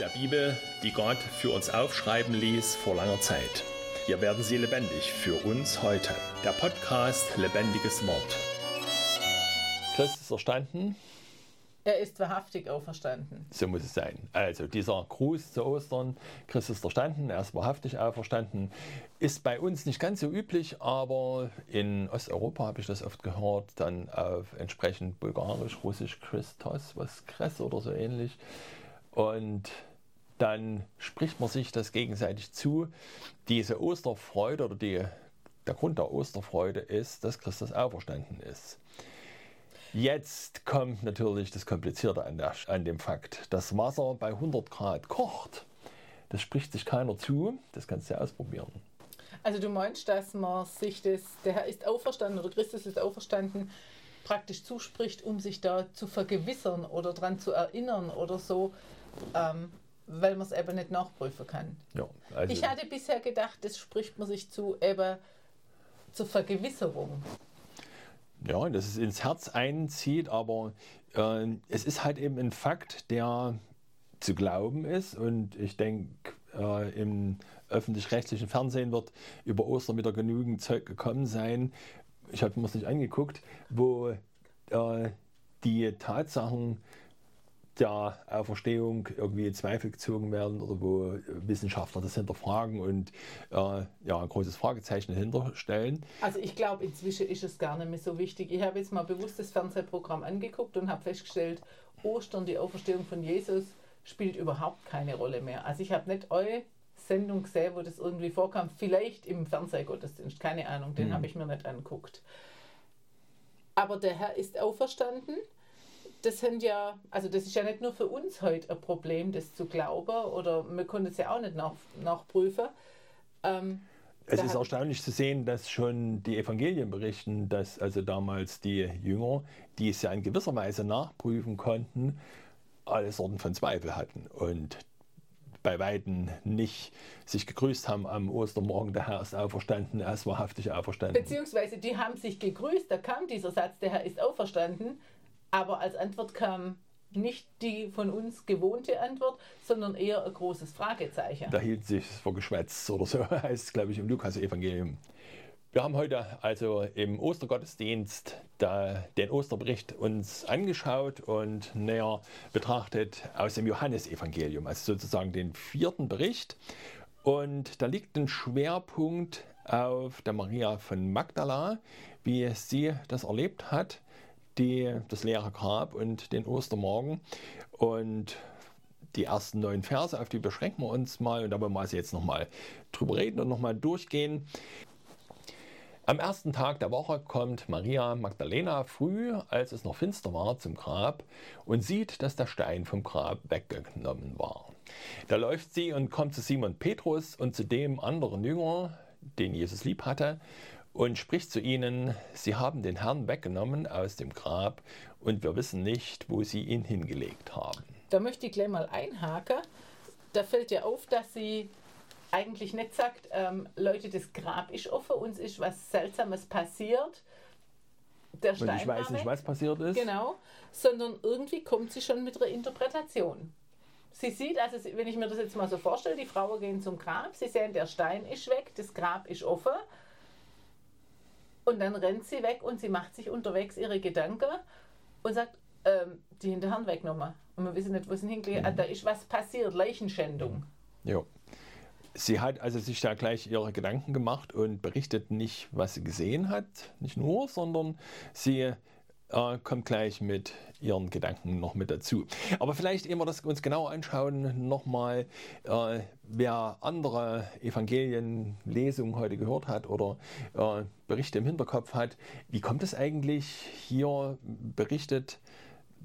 der Bibel, die Gott für uns aufschreiben ließ vor langer Zeit. Hier werden sie lebendig für uns heute. Der Podcast Lebendiges Wort. Christus ist erstanden. Er ist wahrhaftig auferstanden. So muss es sein. Also dieser Gruß zu Ostern, Christus ist erstanden, er ist wahrhaftig auferstanden, ist bei uns nicht ganz so üblich, aber in Osteuropa habe ich das oft gehört, dann auf entsprechend bulgarisch, russisch Christos, was Kress oder so ähnlich. Und dann spricht man sich das gegenseitig zu. Diese Osterfreude oder die, der Grund der Osterfreude ist, dass Christus auferstanden ist. Jetzt kommt natürlich das Komplizierte an, der, an dem Fakt. Das Wasser bei 100 Grad kocht. Das spricht sich keiner zu. Das kannst du ja ausprobieren. Also du meinst, dass man sich das, der Herr ist auferstanden oder Christus ist auferstanden, praktisch zuspricht, um sich da zu vergewissern oder daran zu erinnern oder so, ähm, weil man es eben nicht nachprüfen kann. Ja, also ich hatte bisher gedacht, das spricht man sich zu eben zur Vergewisserung ja, dass es ins Herz einzieht, aber äh, es ist halt eben ein Fakt, der zu glauben ist. Und ich denke, äh, im öffentlich-rechtlichen Fernsehen wird über Ostern wieder genügend Zeug gekommen sein. Ich habe mir das nicht angeguckt, wo äh, die Tatsachen der Auferstehung irgendwie in Zweifel gezogen werden oder wo Wissenschaftler das hinterfragen und äh, ja, ein großes Fragezeichen hinterstellen. Also ich glaube, inzwischen ist es gar nicht mehr so wichtig. Ich habe jetzt mal bewusst das Fernsehprogramm angeguckt und habe festgestellt, Ostern, die Auferstehung von Jesus, spielt überhaupt keine Rolle mehr. Also ich habe nicht eure Sendung gesehen, wo das irgendwie vorkam. Vielleicht im Fernsehgottesdienst, keine Ahnung, den hm. habe ich mir nicht angeguckt. Aber der Herr ist auferstanden das sind ja, also das ist ja nicht nur für uns heute ein Problem, das zu glauben, oder wir können es ja auch nicht nach, nachprüfen. Ähm, es ist erstaunlich zu sehen, dass schon die Evangelien berichten, dass also damals die Jünger, die es ja in gewisser Weise nachprüfen konnten, alle Sorten von Zweifel hatten und bei Weitem nicht sich gegrüßt haben am Ostermorgen, der Herr ist auferstanden, er ist wahrhaftig auferstanden. Beziehungsweise die haben sich gegrüßt, da kam dieser Satz, der Herr ist auferstanden, aber als Antwort kam nicht die von uns gewohnte Antwort, sondern eher ein großes Fragezeichen. Da hielt sich vor Geschwätz oder so heißt es, glaube ich, im Lukas-Evangelium. Wir haben heute also im Ostergottesdienst den Osterbericht uns angeschaut und näher betrachtet aus dem Johannesevangelium, also sozusagen den vierten Bericht. Und da liegt ein Schwerpunkt auf der Maria von Magdala, wie sie das erlebt hat die, das leere Grab und den Ostermorgen. Und die ersten neun Verse, auf die beschränken wir uns mal und da wir also jetzt nochmal drüber reden und nochmal durchgehen. Am ersten Tag der Woche kommt Maria Magdalena früh, als es noch finster war, zum Grab und sieht, dass der Stein vom Grab weggenommen war. Da läuft sie und kommt zu Simon Petrus und zu dem anderen Jünger, den Jesus lieb hatte, und spricht zu ihnen, sie haben den Herrn weggenommen aus dem Grab und wir wissen nicht, wo sie ihn hingelegt haben. Da möchte ich gleich mal einhaken. Da fällt ja auf, dass sie eigentlich nicht sagt, ähm, Leute, das Grab ist offen, uns ist was Seltsames passiert. Der und ich weiß nicht, was passiert ist. Genau, sondern irgendwie kommt sie schon mit einer Interpretation. Sie sieht, also wenn ich mir das jetzt mal so vorstelle, die Frauen gehen zum Grab, sie sehen, der Stein ist weg, das Grab ist offen und dann rennt sie weg und sie macht sich unterwegs ihre Gedanken und sagt, ähm, die Hinterhand weggenommen. Und wir wissen nicht, wo sie hingelegt mhm. Da ist was passiert, Leichenschändung. Ja. Sie hat also sich da gleich ihre Gedanken gemacht und berichtet nicht, was sie gesehen hat, nicht nur, sondern sie äh, kommt gleich mit ihren Gedanken noch mit dazu. Aber vielleicht, ehe wir das uns genauer anschauen, nochmal, äh, wer andere Evangelienlesungen heute gehört hat oder äh, Berichte im Hinterkopf hat, wie kommt es eigentlich hier berichtet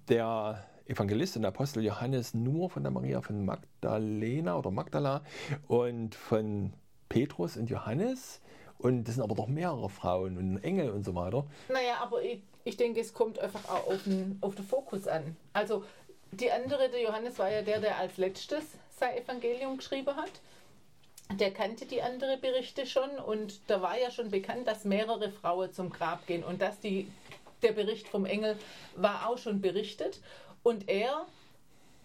der Evangelist und Apostel Johannes nur von der Maria von Magdalena oder Magdala und von Petrus und Johannes? Und das sind aber doch mehrere Frauen und Engel und so weiter. Naja, aber ich, ich denke, es kommt einfach auch auf den, auf den Fokus an. Also die andere, der Johannes war ja der, der als letztes sein Evangelium geschrieben hat. Der kannte die anderen Berichte schon und da war ja schon bekannt, dass mehrere Frauen zum Grab gehen und dass die, der Bericht vom Engel war auch schon berichtet. Und er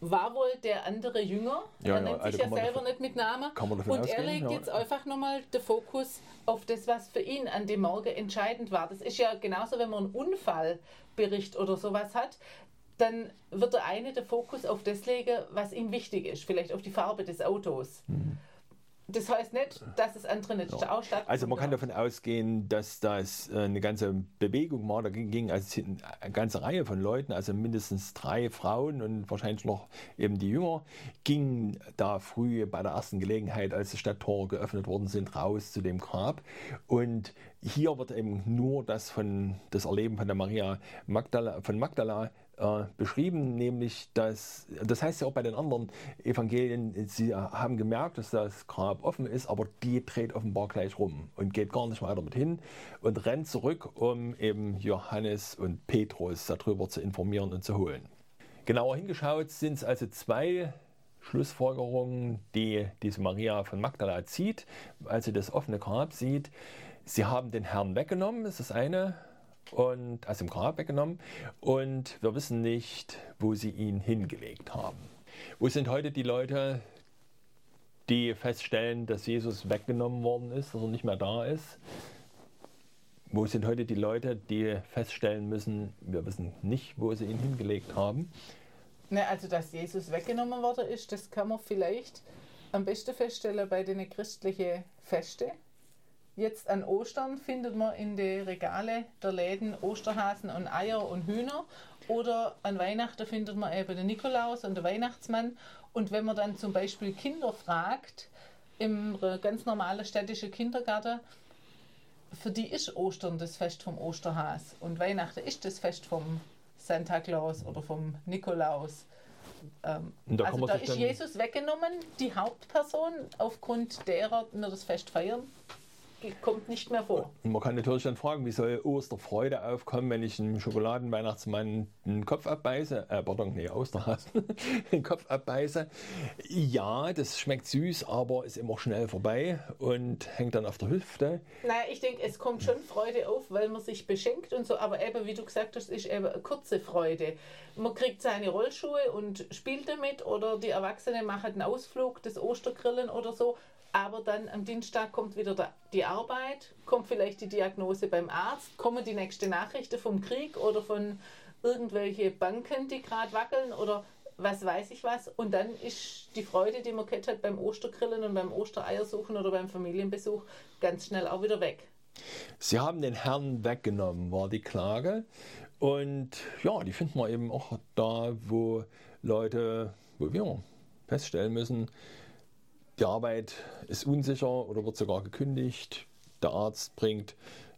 war wohl der andere Jünger. Ja, er ja, nennt also sich ja kann man selber nicht mit Namen. kann man davon Und er ausgehen, legt ja. jetzt einfach nochmal den Fokus auf das, was für ihn an dem Morgen entscheidend war. Das ist ja genauso, wenn man einen Unfallbericht oder sowas hat. Dann wird der eine den Fokus auf das legen, was ihm wichtig ist, vielleicht auf die Farbe des Autos. Das heißt nicht, dass das andere nicht auch stattfindet. Also man kann davon ausgehen, dass das äh, eine ganze Bewegung war. Da ging, ging also eine ganze Reihe von Leuten, also mindestens drei Frauen und wahrscheinlich noch eben die Jünger, gingen da früh bei der ersten Gelegenheit, als die Stadttore geöffnet worden sind, raus zu dem Grab. Und hier wird eben nur das von das Erleben von der Maria Magdala, von Magdala äh, beschrieben, nämlich dass, das heißt ja auch bei den anderen Evangelien, sie haben gemerkt, dass das Grab offen ist, aber die dreht offenbar gleich rum und geht gar nicht weiter mit hin und rennt zurück, um eben Johannes und Petrus darüber zu informieren und zu holen. Genauer hingeschaut sind es also zwei Schlussfolgerungen, die diese Maria von Magdala zieht, als sie das offene Grab sieht. Sie haben den Herrn weggenommen, ist das eine, und aus dem Grab weggenommen und wir wissen nicht, wo sie ihn hingelegt haben. Wo sind heute die Leute, die feststellen, dass Jesus weggenommen worden ist, dass er nicht mehr da ist? Wo sind heute die Leute, die feststellen müssen, wir wissen nicht, wo sie ihn hingelegt haben? Ne, also, dass Jesus weggenommen worden ist, das kann man vielleicht am besten feststellen bei den christlichen Feste. Jetzt an Ostern findet man in den Regale der Läden Osterhasen und Eier und Hühner. Oder an Weihnachten findet man eben den Nikolaus und den Weihnachtsmann. Und wenn man dann zum Beispiel Kinder fragt, im ganz normalen städtischen Kindergarten, für die ist Ostern das Fest vom Osterhas und Weihnachten ist das Fest vom Santa Claus oder vom Nikolaus. Ähm, da also da ist Jesus weggenommen, die Hauptperson, aufgrund derer wir das Fest feiern, kommt nicht mehr vor. Und man kann natürlich dann fragen, wie soll Osterfreude aufkommen, wenn ich einem Schokoladenweihnachtsmann den Kopf abbeiße, äh, pardon, nee, Osterhasen, den Kopf abbeiße. Ja, das schmeckt süß, aber ist immer schnell vorbei und hängt dann auf der Hüfte. Naja, ich denke, es kommt schon Freude auf, weil man sich beschenkt und so, aber eben, wie du gesagt hast, ist eben eine kurze Freude. Man kriegt seine Rollschuhe und spielt damit oder die Erwachsenen machen einen Ausflug, das Ostergrillen oder so. Aber dann am Dienstag kommt wieder der, die Arbeit, kommt vielleicht die Diagnose beim Arzt, kommen die nächste Nachrichten vom Krieg oder von irgendwelche Banken, die gerade wackeln oder was weiß ich was. Und dann ist die Freude, die man gehabt hat beim Ostergrillen und beim Ostereiersuchen oder beim Familienbesuch, ganz schnell auch wieder weg. Sie haben den Herrn weggenommen, war die Klage. Und ja, die finden wir eben auch da, wo Leute, wo wir feststellen müssen, die Arbeit ist unsicher oder wird sogar gekündigt. Der Arzt bringt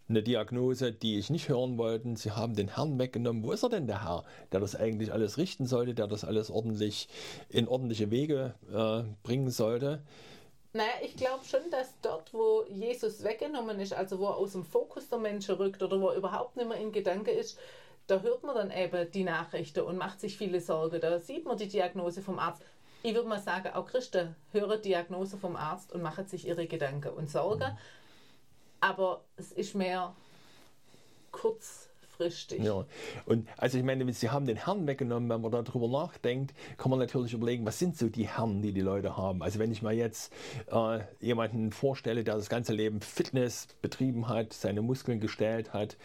eine Diagnose, die ich nicht hören wollte. Sie haben den Herrn weggenommen. Wo ist er denn, der Herr, der das eigentlich alles richten sollte, der das alles ordentlich in ordentliche Wege äh, bringen sollte? Naja, ich glaube schon, dass dort, wo Jesus weggenommen ist, also wo er aus dem Fokus der Menschen rückt oder wo er überhaupt nicht mehr in Gedanke ist, da hört man dann eben die Nachrichten und macht sich viele Sorgen. Da sieht man die Diagnose vom Arzt. Ich würde mal sagen, auch Christen hören Diagnose vom Arzt und machen sich ihre Gedanken und Sorgen. Aber es ist mehr kurzfristig. Ja, und also ich meine, Sie haben den Herrn weggenommen, wenn man darüber nachdenkt, kann man natürlich überlegen, was sind so die Herren, die die Leute haben. Also wenn ich mal jetzt äh, jemanden vorstelle, der das ganze Leben Fitness betrieben hat, seine Muskeln gestellt hat,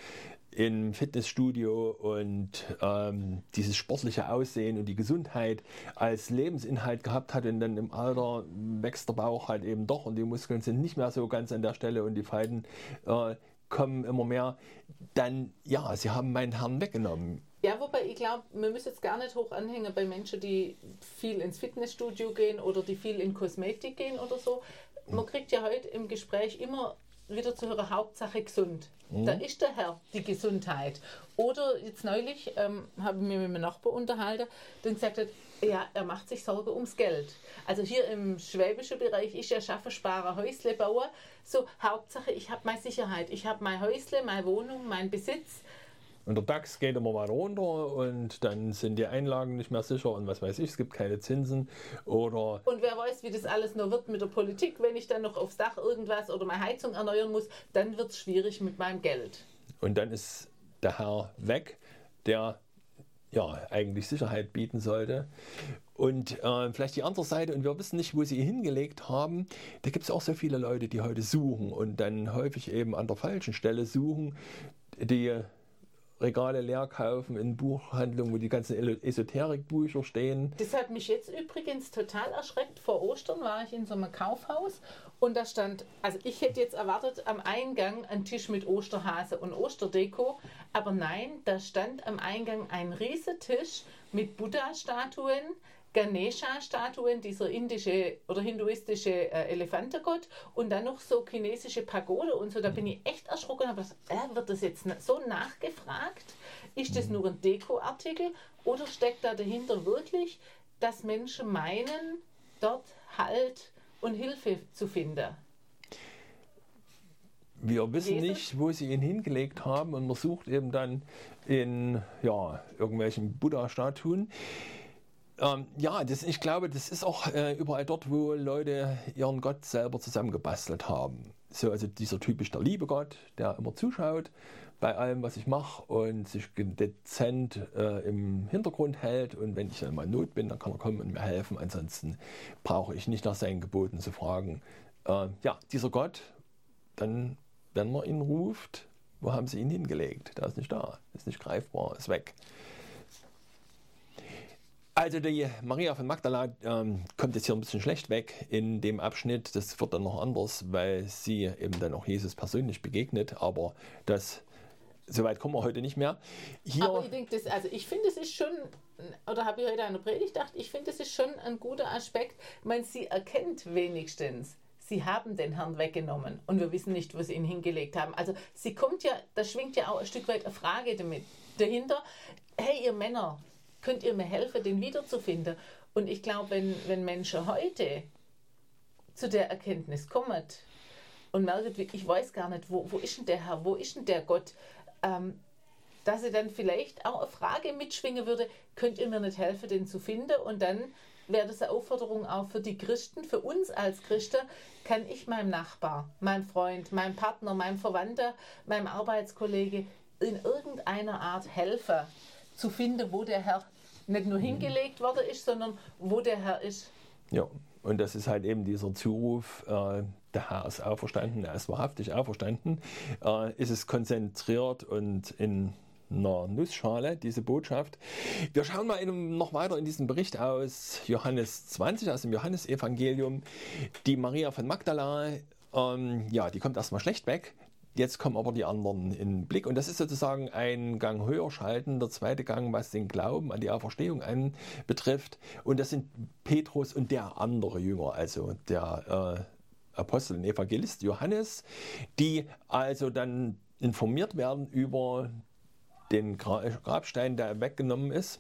im Fitnessstudio und ähm, dieses sportliche Aussehen und die Gesundheit als Lebensinhalt gehabt hat und dann im Alter wächst der Bauch halt eben doch und die Muskeln sind nicht mehr so ganz an der Stelle und die Falten äh, kommen immer mehr, dann ja, sie haben meinen Herrn weggenommen. Ja, wobei ich glaube, wir müssen jetzt gar nicht hoch anhängen bei Menschen, die viel ins Fitnessstudio gehen oder die viel in Kosmetik gehen oder so. Man kriegt ja heute im Gespräch immer wieder zu hören, Hauptsache gesund. Da ist der Herr die Gesundheit. Oder jetzt neulich ähm, habe ich mich mit meinem Nachbar unterhalten, der gesagt hat, ja, er macht sich Sorge ums Geld. Also hier im schwäbischen Bereich ist ja Schaffe, Sparen, Häusle bauen. So, Hauptsache, ich habe meine Sicherheit. Ich habe mein Häusle, meine Wohnung, meinen Besitz. Und der DAX geht immer weiter runter und dann sind die Einlagen nicht mehr sicher und was weiß ich, es gibt keine Zinsen oder Und wer weiß, wie das alles noch wird mit der Politik, wenn ich dann noch aufs Dach irgendwas oder meine Heizung erneuern muss, dann wird es schwierig mit meinem Geld. und dann ist der Herr weg, der ja eigentlich Sicherheit bieten sollte. Und äh, vielleicht die andere Seite, und wir wissen nicht, wo sie hingelegt haben. Da gibt es auch so viele Leute, die heute suchen und dann häufig eben an der falschen Stelle suchen, die Regale leer kaufen in Buchhandlungen, wo die ganzen Esoterikbücher stehen. Das hat mich jetzt übrigens total erschreckt. Vor Ostern war ich in so einem Kaufhaus und da stand, also ich hätte jetzt erwartet, am Eingang ein Tisch mit Osterhase und Osterdeko, aber nein, da stand am Eingang ein Riesentisch mit Buddha-Statuen, Ganesha-Statuen, dieser indische oder hinduistische äh, Elefantengott und dann noch so chinesische Pagode und so. Da bin ich echt erschrocken. Aber äh, wird das jetzt so nachgefragt? Ist das nur ein Dekoartikel oder steckt da dahinter wirklich, dass Menschen meinen, dort Halt und Hilfe zu finden? Wir wissen Jesus? nicht, wo sie ihn hingelegt haben und man sucht eben dann in ja, irgendwelchen Buddha-Statuen. Ähm, ja, das, ich glaube, das ist auch äh, überall dort, wo Leute ihren Gott selber zusammengebastelt haben. So, also dieser typisch der liebe Gott, der immer zuschaut bei allem, was ich mache und sich dezent äh, im Hintergrund hält. Und wenn ich dann mal in Not bin, dann kann er kommen und mir helfen. Ansonsten brauche ich nicht nach seinen Geboten zu fragen. Äh, ja, dieser Gott, dann, wenn man ihn ruft, wo haben sie ihn hingelegt? Der ist nicht da, ist nicht greifbar, ist weg. Also die Maria von Magdala ähm, kommt jetzt hier ein bisschen schlecht weg in dem Abschnitt. Das wird dann noch anders, weil sie eben dann auch Jesus persönlich begegnet. Aber das Soweit kommen wir heute nicht mehr. Hier Aber ich denke, das, also ich finde, es ist schon, oder habe ich heute eine Predigt gedacht, ich finde, es ist schon ein guter Aspekt. Ich meine, sie erkennt wenigstens, sie haben den Herrn weggenommen und wir wissen nicht, wo sie ihn hingelegt haben. Also sie kommt ja, da schwingt ja auch ein Stück weit eine Frage damit, dahinter. Hey, ihr Männer, könnt ihr mir helfen, den wiederzufinden? Und ich glaube, wenn, wenn Menschen heute zu der Erkenntnis kommen und merken, ich weiß gar nicht, wo, wo ist denn der Herr, wo ist denn der Gott, ähm, dass sie dann vielleicht auch eine Frage mitschwingen würde, könnt ihr mir nicht helfen, den zu finden? Und dann wäre das eine Aufforderung auch für die Christen, für uns als Christen, kann ich meinem Nachbar, meinem Freund, meinem Partner, meinem Verwandter, meinem Arbeitskollege in irgendeiner Art helfen, zu finden, wo der Herr nicht nur hingelegt worden ist, sondern wo der Herr ist. Ja, und das ist halt eben dieser Zuruf, äh, der Herr ist auferstanden, er ist wahrhaftig auferstanden, äh, ist es konzentriert und in einer Nussschale, diese Botschaft. Wir schauen mal noch weiter in diesem Bericht aus Johannes 20, aus dem Johannesevangelium. Die Maria von Magdala, ähm, ja, die kommt erstmal schlecht weg. Jetzt kommen aber die anderen in den Blick. Und das ist sozusagen ein Gang höher schalten, der zweite Gang, was den Glauben an die Auferstehung anbetrifft. Und das sind Petrus und der andere Jünger, also der äh, Apostel und Evangelist Johannes, die also dann informiert werden über den Grabstein, der weggenommen ist.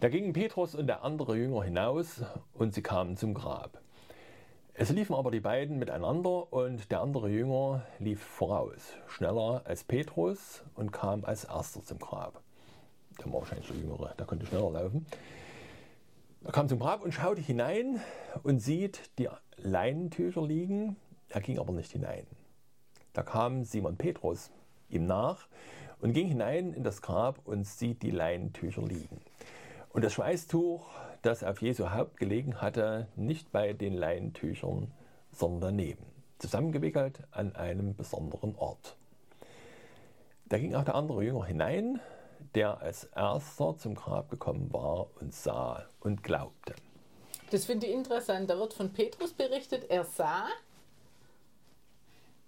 Da gingen Petrus und der andere Jünger hinaus und sie kamen zum Grab. Es liefen aber die beiden miteinander und der andere Jünger lief voraus, schneller als Petrus und kam als erster zum Grab. Der war wahrscheinlich der Jüngere, der konnte schneller laufen. Er kam zum Grab und schaute hinein und sieht die Leinentücher liegen. Er ging aber nicht hinein. Da kam Simon Petrus ihm nach und ging hinein in das Grab und sieht die Leinentücher liegen. Und das Schweißtuch das auf Jesu Haupt gelegen hatte, nicht bei den Leinentüchern, sondern daneben, zusammengewickelt an einem besonderen Ort. Da ging auch der andere Jünger hinein, der als erster zum Grab gekommen war und sah und glaubte. Das finde ich interessant. Da wird von Petrus berichtet, er sah,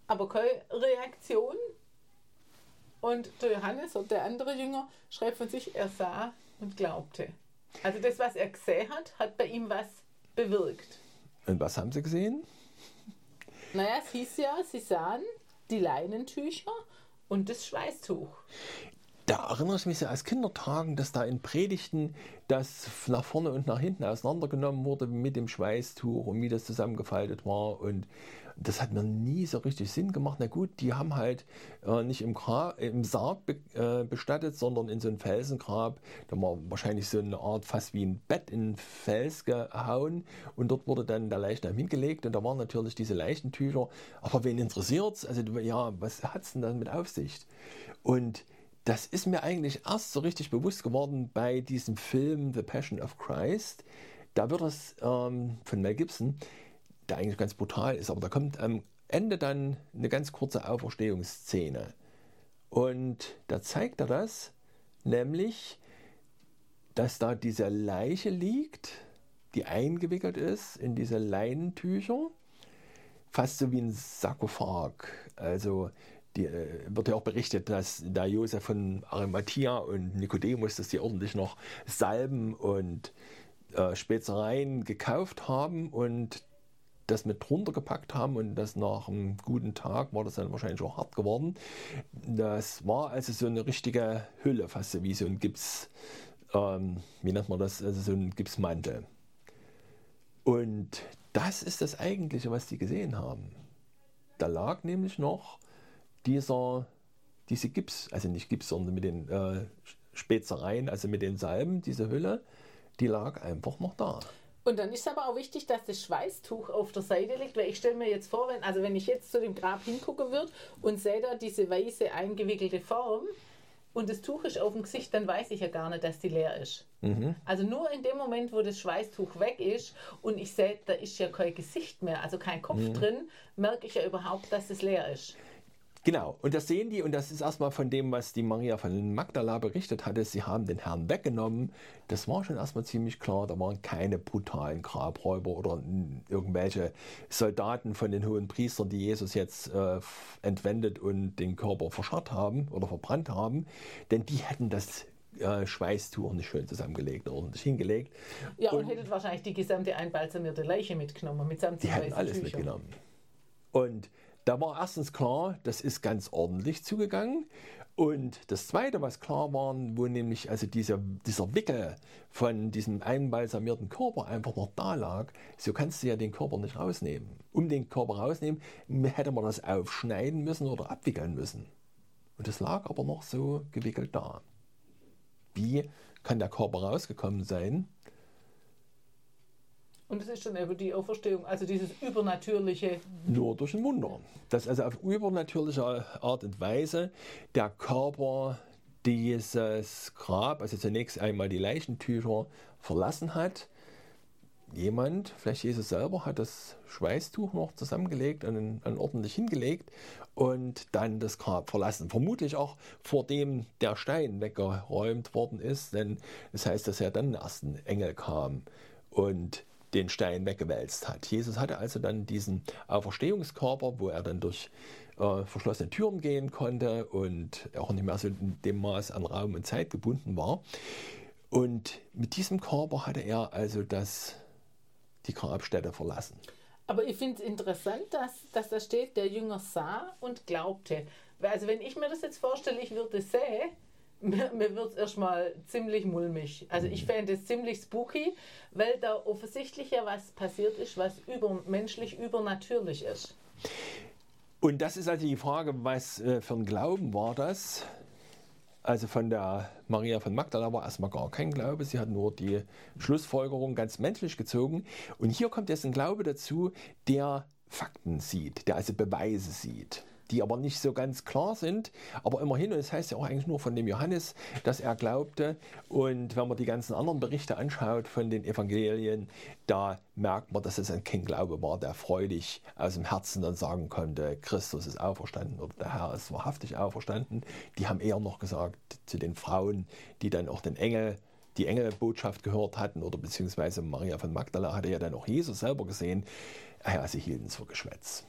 aber keine Reaktion. Und der Johannes oder der andere Jünger schreibt von sich, er sah und glaubte. Also das, was er gesehen hat, hat bei ihm was bewirkt. Und was haben Sie gesehen? Naja, es hieß ja, Sie sahen die Leinentücher und das Schweißtuch. Da erinnere ich mich so als Kindertagen, dass da in Predigten das nach vorne und nach hinten auseinandergenommen wurde mit dem Schweißtuch und wie das zusammengefaltet war. Und das hat mir nie so richtig Sinn gemacht. Na gut, die haben halt äh, nicht im, Gra im Sarg be äh, bestattet, sondern in so einem Felsengrab. Da war wahrscheinlich so eine Art fast wie ein Bett in Fels gehauen und dort wurde dann der Leichnam hingelegt und da waren natürlich diese Leichtentücher. Aber wen interessiert es? Also ja, was hat es denn dann mit Aufsicht? Und das ist mir eigentlich erst so richtig bewusst geworden bei diesem Film The Passion of Christ. Da wird es ähm, von Mel Gibson, der eigentlich ganz brutal ist, aber da kommt am Ende dann eine ganz kurze Auferstehungsszene. Und da zeigt er das, nämlich, dass da diese Leiche liegt, die eingewickelt ist in diese Leinentücher, fast so wie ein Sarkophag. Also die, äh, wird ja auch berichtet, dass da Josef von Arimathea und Nikodemus, dass die ordentlich noch Salben und äh, Spezereien gekauft haben und das mit drunter gepackt haben und das nach einem guten Tag war das dann wahrscheinlich auch hart geworden. Das war also so eine richtige Hülle, fast wie so ein Gips, ähm, wie nennt man das, also so ein Gipsmantel. Und das ist das Eigentliche, was die gesehen haben. Da lag nämlich noch dieser, diese Gips, also nicht Gips, sondern mit den äh, Spezereien, also mit den Salben, diese Hülle, die lag einfach noch da. Und dann ist aber auch wichtig, dass das Schweißtuch auf der Seite liegt, weil ich stelle mir jetzt vor, wenn, also wenn ich jetzt zu dem Grab hingucken würde und sehe da diese weiße eingewickelte Form und das Tuch ist auf dem Gesicht, dann weiß ich ja gar nicht, dass die leer ist. Mhm. Also nur in dem Moment, wo das Schweißtuch weg ist und ich sehe, da ist ja kein Gesicht mehr, also kein Kopf mhm. drin, merke ich ja überhaupt, dass es leer ist. Genau, und das sehen die, und das ist erstmal von dem, was die Maria von Magdala berichtet hatte. Sie haben den Herrn weggenommen. Das war schon erstmal ziemlich klar. Da waren keine brutalen Grabräuber oder irgendwelche Soldaten von den hohen Priestern, die Jesus jetzt äh, entwendet und den Körper verscharrt haben oder verbrannt haben. Denn die hätten das äh, Schweißtuch nicht schön zusammengelegt oder nicht hingelegt. Ja, und, und hättet wahrscheinlich die gesamte einbalsamierte Leiche mitgenommen, mitsamt Die hätten alles Tücher. mitgenommen. Und da war erstens klar, das ist ganz ordentlich zugegangen. Und das Zweite, was klar war, wo nämlich also dieser, dieser Wickel von diesem einbalsamierten Körper einfach noch da lag, so kannst du ja den Körper nicht rausnehmen. Um den Körper rausnehmen, hätte man das aufschneiden müssen oder abwickeln müssen. Und das lag aber noch so gewickelt da. Wie kann der Körper rausgekommen sein? Und es ist dann eben die Auferstehung, also dieses Übernatürliche. Nur durch ein Wunder. Dass also auf übernatürliche Art und Weise der Körper dieses Grab, also zunächst einmal die Leichentücher verlassen hat. Jemand, vielleicht Jesus selber, hat das Schweißtuch noch zusammengelegt und, und ordentlich hingelegt und dann das Grab verlassen. Vermutlich auch vor dem der Stein weggeräumt worden ist, denn das heißt, dass er dann erst ein Engel kam und den Stein weggewälzt hat. Jesus hatte also dann diesen Auferstehungskörper, wo er dann durch äh, verschlossene Türen gehen konnte und auch nicht mehr so in dem Maß an Raum und Zeit gebunden war. Und mit diesem Körper hatte er also das, die Grabstätte verlassen. Aber ich finde es interessant, dass, dass da steht, der Jünger sah und glaubte. Also wenn ich mir das jetzt vorstelle, ich würde sehen, mir, mir wird es erstmal ziemlich mulmig. Also ich fände es ziemlich spooky, weil da offensichtlich ja was passiert ist, was übermenschlich, übernatürlich ist. Und das ist also die Frage, was äh, für ein Glauben war das? Also von der Maria von Magdala war erstmal gar kein Glaube, sie hat nur die Schlussfolgerung ganz menschlich gezogen. Und hier kommt jetzt ein Glaube dazu, der Fakten sieht, der also Beweise sieht die aber nicht so ganz klar sind. Aber immerhin, und das heißt ja auch eigentlich nur von dem Johannes, dass er glaubte. Und wenn man die ganzen anderen Berichte anschaut von den Evangelien, da merkt man, dass es ein kein Glaube war, der freudig aus dem Herzen dann sagen konnte, Christus ist auferstanden oder der Herr ist wahrhaftig auferstanden. Die haben eher noch gesagt zu den Frauen, die dann auch den Engel die Engelbotschaft gehört hatten oder beziehungsweise Maria von Magdala hatte ja dann auch Jesus selber gesehen, ja, sie hielten es für Geschwätz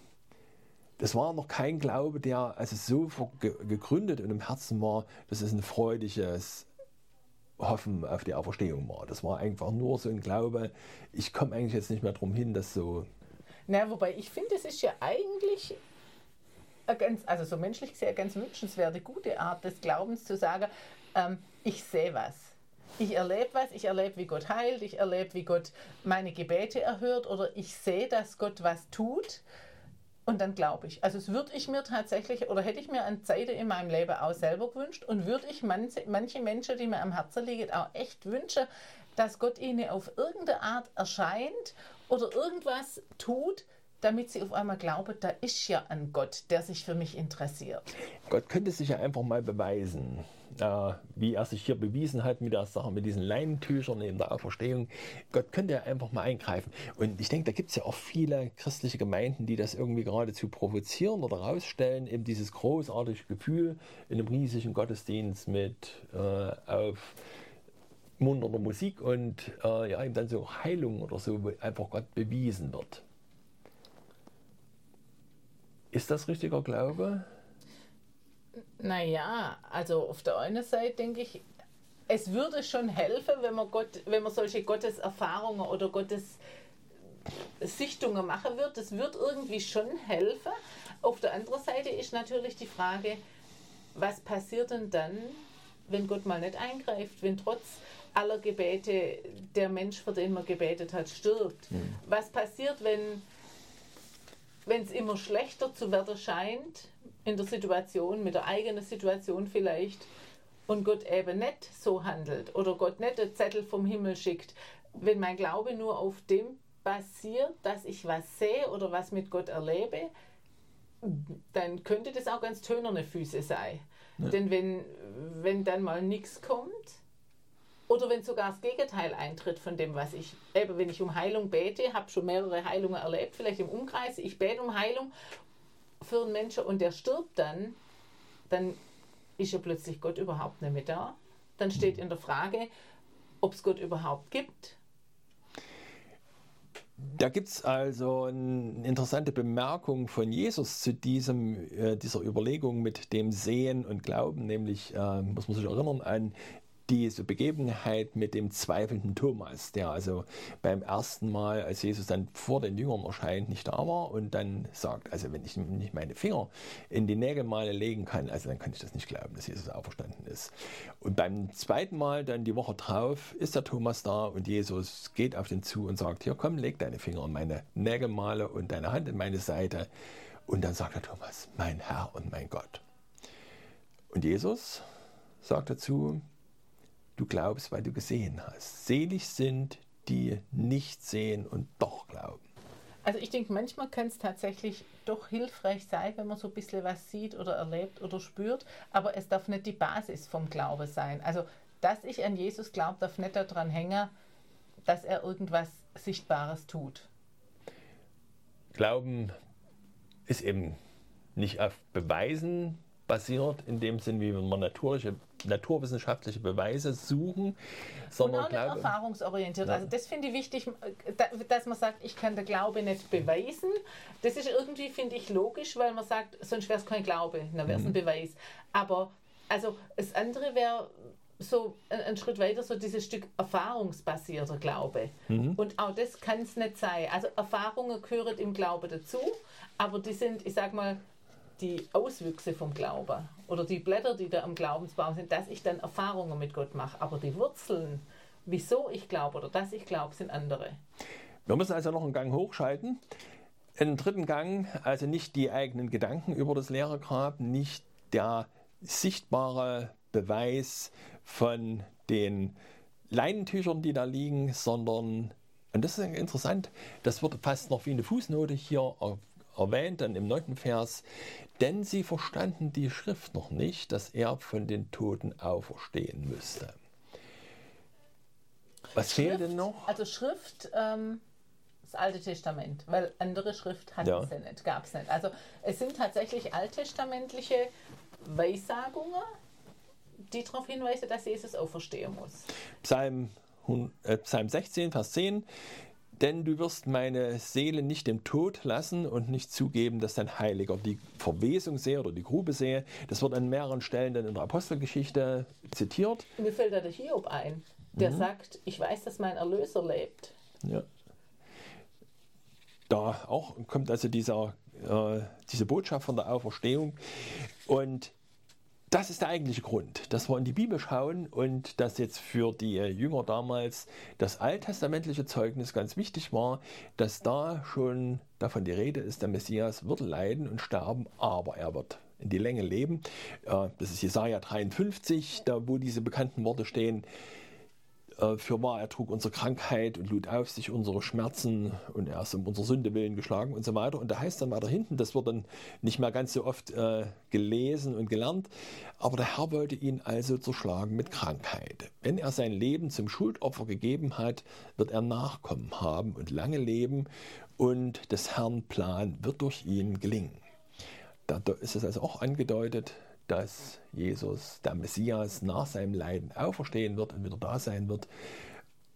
das war noch kein Glaube, der also so gegründet und im Herzen war, dass es ein freudiges Hoffen auf die Auferstehung war. Das war einfach nur so ein Glaube, ich komme eigentlich jetzt nicht mehr drum hin, dass so. Na, wobei ich finde, es ist ja eigentlich ganz, also so menschlich sehr ganz wünschenswerte, gute Art des Glaubens zu sagen, ähm, ich sehe was. Ich erlebe was, ich erlebe, wie Gott heilt, ich erlebe, wie Gott meine Gebete erhört oder ich sehe, dass Gott was tut und dann glaube ich. Also es würde ich mir tatsächlich, oder hätte ich mir an Zeiten in meinem Leben auch selber gewünscht und würde ich manche, manche Menschen, die mir am Herzen liegen, auch echt wünschen, dass Gott ihnen auf irgendeine Art erscheint oder irgendwas tut, damit sie auf einmal glauben, da ist ja ein Gott, der sich für mich interessiert. Gott könnte sich ja einfach mal beweisen. Äh, wie er sich hier bewiesen hat mit der Sache, mit diesen Leinentüchern in der Auferstehung. Gott könnte ja einfach mal eingreifen. Und ich denke, da gibt es ja auch viele christliche Gemeinden, die das irgendwie geradezu provozieren oder rausstellen, eben dieses großartige Gefühl in einem riesigen Gottesdienst mit äh, auf munternder Musik und äh, ja, eben dann so Heilung oder so, wo einfach Gott bewiesen wird. Ist das richtiger Glaube? Naja, also auf der einen Seite denke ich, es würde schon helfen, wenn man, Gott, wenn man solche Gotteserfahrungen oder Gottes Sichtungen machen wird. Das wird irgendwie schon helfen. Auf der anderen Seite ist natürlich die Frage, was passiert denn dann, wenn Gott mal nicht eingreift, wenn trotz aller Gebete der Mensch, für den man gebetet hat, stirbt? Mhm. Was passiert, wenn wenn es immer schlechter zu werden scheint, in der Situation, mit der eigenen Situation vielleicht, und Gott eben nicht so handelt oder Gott nicht den Zettel vom Himmel schickt, wenn mein Glaube nur auf dem basiert, dass ich was sehe oder was mit Gott erlebe, dann könnte das auch ganz tönerne Füße sein. Ja. Denn wenn, wenn dann mal nichts kommt, oder wenn sogar das Gegenteil eintritt von dem, was ich, eben wenn ich um Heilung bete, habe schon mehrere Heilungen erlebt, vielleicht im Umkreis, ich bete um Heilung für einen Menschen und der stirbt dann, dann ist ja plötzlich Gott überhaupt nicht mehr da. Dann steht in der Frage, ob es Gott überhaupt gibt. Da gibt es also eine interessante Bemerkung von Jesus zu diesem, äh, dieser Überlegung mit dem Sehen und Glauben, nämlich äh, muss man sich erinnern an diese Begebenheit mit dem zweifelnden Thomas, der also beim ersten Mal, als Jesus dann vor den Jüngern erscheint, nicht da war und dann sagt, also wenn ich nicht meine Finger in die Nägelmale legen kann, also dann kann ich das nicht glauben, dass Jesus auferstanden ist. Und beim zweiten Mal, dann die Woche drauf, ist der Thomas da und Jesus geht auf den zu und sagt, hier komm, leg deine Finger in meine Nägelmale und deine Hand in meine Seite. Und dann sagt der Thomas, mein Herr und mein Gott. Und Jesus sagt dazu, du glaubst, weil du gesehen hast. Selig sind, die nicht sehen und doch glauben. Also ich denke, manchmal kann es tatsächlich doch hilfreich sein, wenn man so ein bisschen was sieht oder erlebt oder spürt, aber es darf nicht die Basis vom Glaube sein. Also, dass ich an Jesus glaube, darf nicht daran hängen, dass er irgendwas Sichtbares tut. Glauben ist eben nicht auf Beweisen basiert, in dem Sinn, wie man natürliche, naturwissenschaftliche Beweise suchen, sondern Und auch nicht erfahrungsorientiert. Ja. Also das finde ich wichtig, dass man sagt, ich kann den Glaube nicht beweisen. Das ist irgendwie, finde ich, logisch, weil man sagt, sonst wäre es kein Glaube, dann wäre es ein mhm. Beweis. Aber also das andere wäre so ein Schritt weiter, so dieses Stück erfahrungsbasierter Glaube. Mhm. Und auch das kann es nicht sein. Also Erfahrungen gehören im Glaube dazu, aber die sind, ich sag mal, die Auswüchse vom Glauben oder die Blätter, die da am Glaubensbaum sind, dass ich dann Erfahrungen mit Gott mache. Aber die Wurzeln, wieso ich glaube oder dass ich glaube, sind andere. Wir müssen also noch einen Gang hochschalten. Einen dritten Gang, also nicht die eigenen Gedanken über das Lehrergrab, nicht der sichtbare Beweis von den Leinentüchern, die da liegen, sondern, und das ist interessant, das wird fast noch wie eine Fußnote hier erwähnt, dann im neunten Vers, denn sie verstanden die Schrift noch nicht, dass er von den Toten auferstehen müsste. Was Schrift, fehlt denn noch? Also Schrift, ähm, das Alte Testament, weil andere Schrift hatten ja. sie nicht, gab es nicht. Also es sind tatsächlich alttestamentliche Weissagungen, die darauf hinweisen, dass Jesus auferstehen muss. Psalm, äh, Psalm 16, Vers 10 denn du wirst meine Seele nicht im Tod lassen und nicht zugeben, dass dein Heiliger die Verwesung sehe oder die Grube sehe. Das wird an mehreren Stellen dann in der Apostelgeschichte zitiert. Mir fällt da der Hiob ein, der mhm. sagt, ich weiß, dass mein Erlöser lebt. Ja. Da auch kommt also dieser, äh, diese Botschaft von der Auferstehung. Und das ist der eigentliche Grund, dass wir in die Bibel schauen und dass jetzt für die Jünger damals das alttestamentliche Zeugnis ganz wichtig war, dass da schon davon die Rede ist, der Messias wird leiden und sterben, aber er wird in die Länge leben. Das ist Jesaja 53, da wo diese bekannten Worte stehen. Äh, für wahr, er trug unsere Krankheit und lud auf sich unsere Schmerzen und er ist um unsere Sünde willen geschlagen und so weiter. Und da heißt dann weiter hinten, das wird dann nicht mehr ganz so oft äh, gelesen und gelernt, aber der Herr wollte ihn also zerschlagen mit Krankheit. Wenn er sein Leben zum Schuldopfer gegeben hat, wird er Nachkommen haben und lange leben und des Herrn Plan wird durch ihn gelingen. Da ist es also auch angedeutet, dass Jesus, der Messias, nach seinem Leiden auferstehen wird und wieder da sein wird.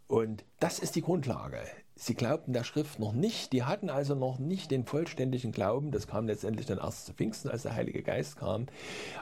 Und das ist die Grundlage. Sie glaubten der Schrift noch nicht, die hatten also noch nicht den vollständigen Glauben. Das kam letztendlich dann erst zu Pfingsten, als der Heilige Geist kam.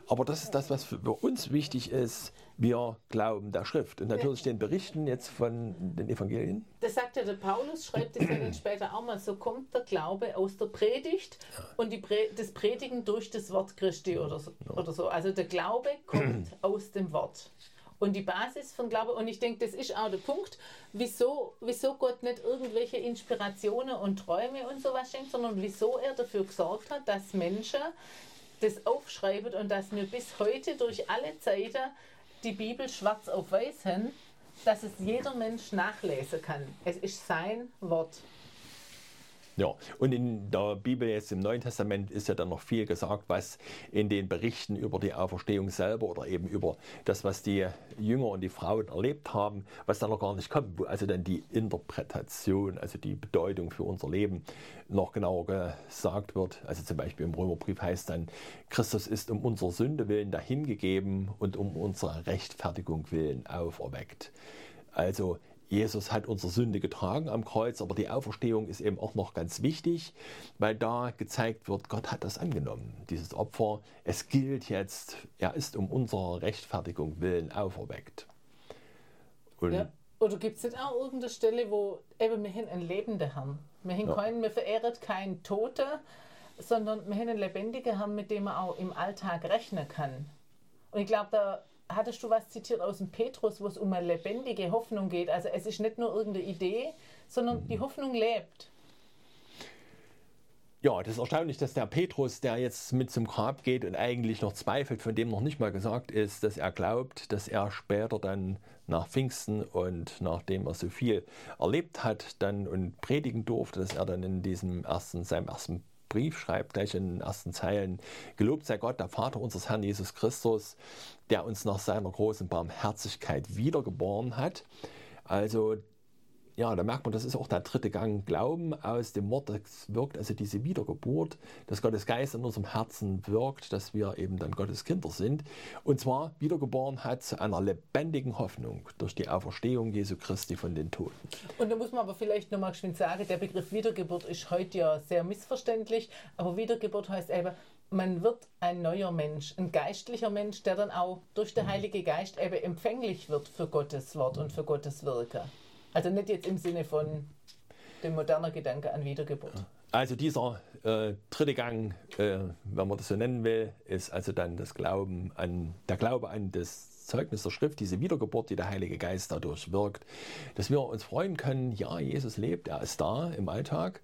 Aber das ist das, was für uns wichtig ist. Wir glauben der Schrift. Und natürlich den Berichten jetzt von den Evangelien. Das sagt ja der Paulus, schreibt es ja dann später auch mal. So kommt der Glaube aus der Predigt und Pre das Predigen durch das Wort Christi oder so, oder so. Also der Glaube kommt aus dem Wort und die Basis von Glaube. Und ich denke, das ist auch der Punkt, wieso, wieso Gott nicht irgendwelche Inspirationen und Träume und sowas schenkt, sondern wieso er dafür gesorgt hat, dass Menschen das aufschreiben und dass wir bis heute durch alle Zeiten die Bibel schwarz auf weiß haben, dass es jeder Mensch nachlesen kann. Es ist sein Wort. Ja, und in der Bibel jetzt im Neuen Testament ist ja dann noch viel gesagt, was in den Berichten über die Auferstehung selber oder eben über das, was die Jünger und die Frauen erlebt haben, was dann noch gar nicht kommt, wo also dann die Interpretation, also die Bedeutung für unser Leben noch genauer gesagt wird. Also zum Beispiel im Römerbrief heißt dann, Christus ist um unsere Sünde willen dahingegeben und um unsere Rechtfertigung willen auferweckt. Also Jesus hat unsere Sünde getragen am Kreuz, aber die Auferstehung ist eben auch noch ganz wichtig, weil da gezeigt wird, Gott hat das angenommen, dieses Opfer. Es gilt jetzt, er ist um unserer Rechtfertigung willen auferweckt. Ja. Oder gibt es nicht auch irgendeine Stelle, wo eben wir hin einen lebenden Herrn, wir, hin ja. keinen, wir verehren keinen Toten, sondern wir haben einen lebendigen Herrn, mit dem man auch im Alltag rechnen kann. Und ich glaube, da hattest du was zitiert aus dem Petrus, wo es um eine lebendige Hoffnung geht. Also es ist nicht nur irgendeine Idee, sondern die Hoffnung lebt. Ja, das ist erstaunlich, dass der Petrus, der jetzt mit zum Grab geht und eigentlich noch zweifelt, von dem noch nicht mal gesagt ist, dass er glaubt, dass er später dann nach Pfingsten und nachdem er so viel erlebt hat dann und predigen durfte, dass er dann in diesem ersten, seinem ersten Brief schreibt, gleich in den ersten Zeilen, Gelobt sei Gott, der Vater unseres Herrn Jesus Christus, der uns nach seiner großen Barmherzigkeit wiedergeboren hat. Also ja, da merkt man, das ist auch der dritte Gang Glauben aus dem Wort. Das wirkt also diese Wiedergeburt, dass Gottes Geist in unserem Herzen wirkt, dass wir eben dann Gottes Kinder sind. Und zwar wiedergeboren hat zu einer lebendigen Hoffnung durch die Auferstehung Jesu Christi von den Toten. Und da muss man aber vielleicht nochmal schön sagen, der Begriff Wiedergeburt ist heute ja sehr missverständlich, aber Wiedergeburt heißt eben, man wird ein neuer Mensch, ein geistlicher Mensch, der dann auch durch den Heiligen Geist eben empfänglich wird für Gottes Wort und für Gottes Wirken. Also nicht jetzt im Sinne von dem modernen Gedanke an Wiedergeburt. Also dieser äh, dritte Gang, äh, wenn man das so nennen will, ist also dann das Glauben an, der Glaube an das Zeugnis der Schrift, diese Wiedergeburt, die der Heilige Geist dadurch wirkt, dass wir uns freuen können, ja, Jesus lebt, er ist da im Alltag.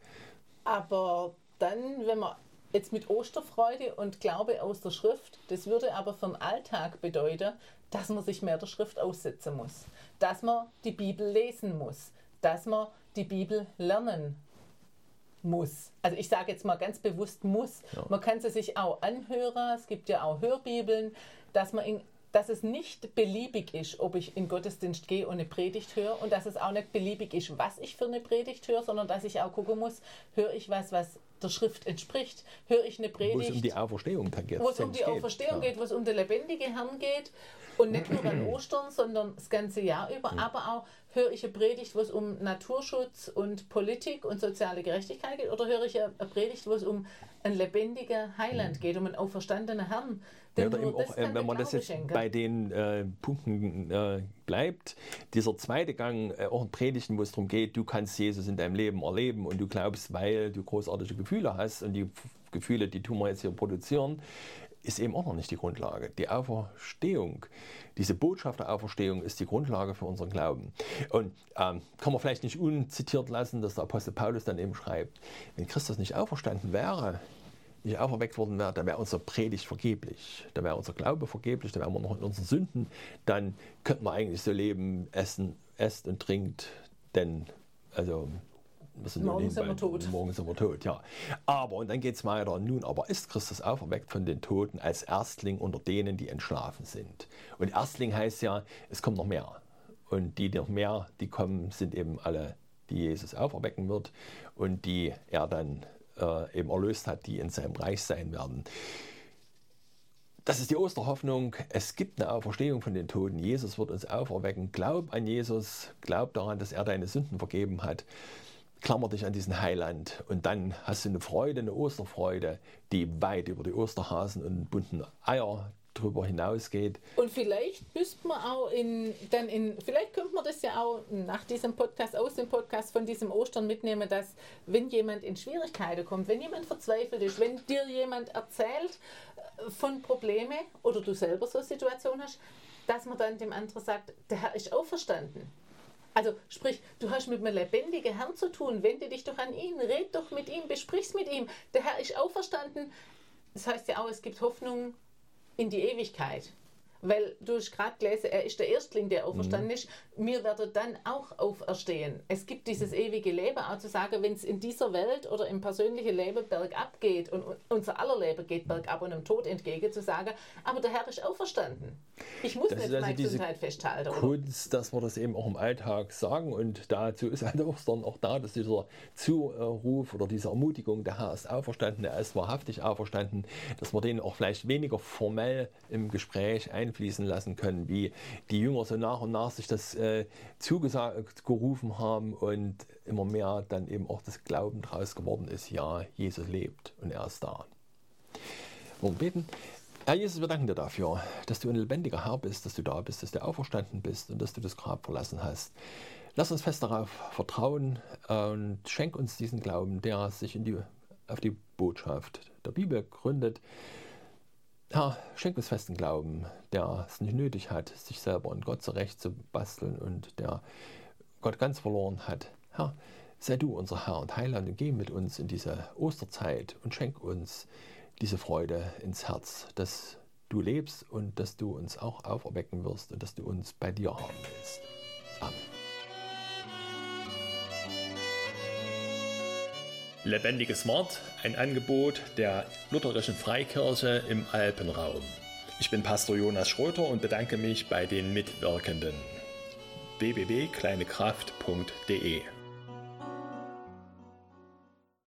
Aber dann, wenn man jetzt mit Osterfreude und Glaube aus der Schrift, das würde aber vom Alltag bedeuten, dass man sich mehr der Schrift aussetzen muss dass man die Bibel lesen muss, dass man die Bibel lernen muss. Also ich sage jetzt mal ganz bewusst muss. Ja. Man kann sie sich auch anhören, es gibt ja auch Hörbibeln, dass man in dass es nicht beliebig ist, ob ich in Gottesdienst gehe und eine Predigt höre und dass es auch nicht beliebig ist, was ich für eine Predigt höre, sondern dass ich auch gucken muss, höre ich was, was der Schrift entspricht, höre ich eine Predigt. Wo es um die Auferstehung geht. Wo es um die Auferstehung geht, wo es um den lebendigen Herrn geht und nicht nur an Ostern, sondern das ganze Jahr über, mhm. aber auch höre ich eine Predigt, wo es um Naturschutz und Politik und soziale Gerechtigkeit geht oder höre ich eine Predigt, wo es um ein lebendiger Heiland mhm. geht, um einen auferstandenen Herrn. Ja, oder eben auch, äh, wenn man das jetzt schenken. bei den äh, Punkten äh, bleibt, dieser zweite Gang, äh, auch in Predigten, wo es darum geht, du kannst Jesus in deinem Leben erleben und du glaubst, weil du großartige Gefühle hast und die Gefühle, die tun wir jetzt hier produzieren, ist eben auch noch nicht die Grundlage. Die Auferstehung, diese Botschaft der Auferstehung ist die Grundlage für unseren Glauben. Und ähm, kann man vielleicht nicht unzitiert lassen, dass der Apostel Paulus dann eben schreibt, wenn Christus nicht auferstanden wäre, nicht auferweckt worden wäre, dann wäre unsere Predigt vergeblich, dann wäre unser Glaube vergeblich, dann wären wir noch in unseren Sünden, dann könnten wir eigentlich so leben, essen, esst und trinkt, denn also wir sind morgen sind wir tot. Morgen sind wir tot, ja. Aber, und dann geht es weiter, nun aber ist Christus auferweckt von den Toten als Erstling unter denen, die entschlafen sind. Und Erstling heißt ja, es kommt noch mehr. Und die noch mehr, die kommen, sind eben alle, die Jesus auferwecken wird und die er dann äh, eben erlöst hat, die in seinem Reich sein werden. Das ist die Osterhoffnung. Es gibt eine Auferstehung von den Toten. Jesus wird uns auferwecken. Glaub an Jesus. Glaub daran, dass er deine Sünden vergeben hat. Klammer dich an diesen Heiland. Und dann hast du eine Freude, eine Osterfreude, die weit über die Osterhasen und bunten Eier drüber hinausgeht. Und vielleicht müsste man auch in, dann in, vielleicht könnte man das ja auch nach diesem Podcast, aus dem Podcast von diesem Ostern mitnehmen, dass wenn jemand in Schwierigkeiten kommt, wenn jemand verzweifelt ist, wenn dir jemand erzählt äh, von Problemen oder du selber so eine Situation hast, dass man dann dem anderen sagt, der Herr ist auferstanden. Also sprich, du hast mit einem lebendigen Herrn zu tun, wende dich doch an ihn, red doch mit ihm, besprich's mit ihm. Der Herr ist auferstanden. Das heißt ja auch, es gibt Hoffnung in die Ewigkeit. Weil du hast gerade gelesen, er ist der Erstling, der auferstanden mhm. ist. Wir werden dann auch auferstehen. Es gibt dieses ewige Leben, auch zu sagen, wenn es in dieser Welt oder im persönlichen Leben bergab geht und unser aller Leben geht bergab und dem Tod entgegen, zu sagen, aber der Herr ist auferstanden. Ich muss das nicht also meine Gesundheit festhalten. Kunst, dass wir das eben auch im Alltag sagen und dazu ist halt Ostern auch da, dass dieser Zuruf oder diese Ermutigung, der Herr ist auferstanden, er ist wahrhaftig auferstanden, dass wir den auch vielleicht weniger formell im Gespräch ein einfließen lassen können, wie die Jünger so nach und nach sich das äh, zugerufen haben und immer mehr dann eben auch das Glauben daraus geworden ist, ja, Jesus lebt und er ist da. Wollen beten? Herr Jesus, wir danken dir dafür, dass du ein lebendiger Herr bist, dass du da bist, dass du auferstanden bist und dass du das Grab verlassen hast. Lass uns fest darauf vertrauen und schenk uns diesen Glauben, der sich die, auf die Botschaft der Bibel gründet Herr, schenk uns festen Glauben, der es nicht nötig hat, sich selber und Gott zurecht zu basteln und der Gott ganz verloren hat. Herr, sei du unser Herr und Heiland und geh mit uns in diese Osterzeit und schenk uns diese Freude ins Herz, dass du lebst und dass du uns auch auferwecken wirst und dass du uns bei dir haben willst. Amen. Lebendiges Wort, ein Angebot der Lutherischen Freikirche im Alpenraum. Ich bin Pastor Jonas Schröter und bedanke mich bei den Mitwirkenden. www.kleinekraft.de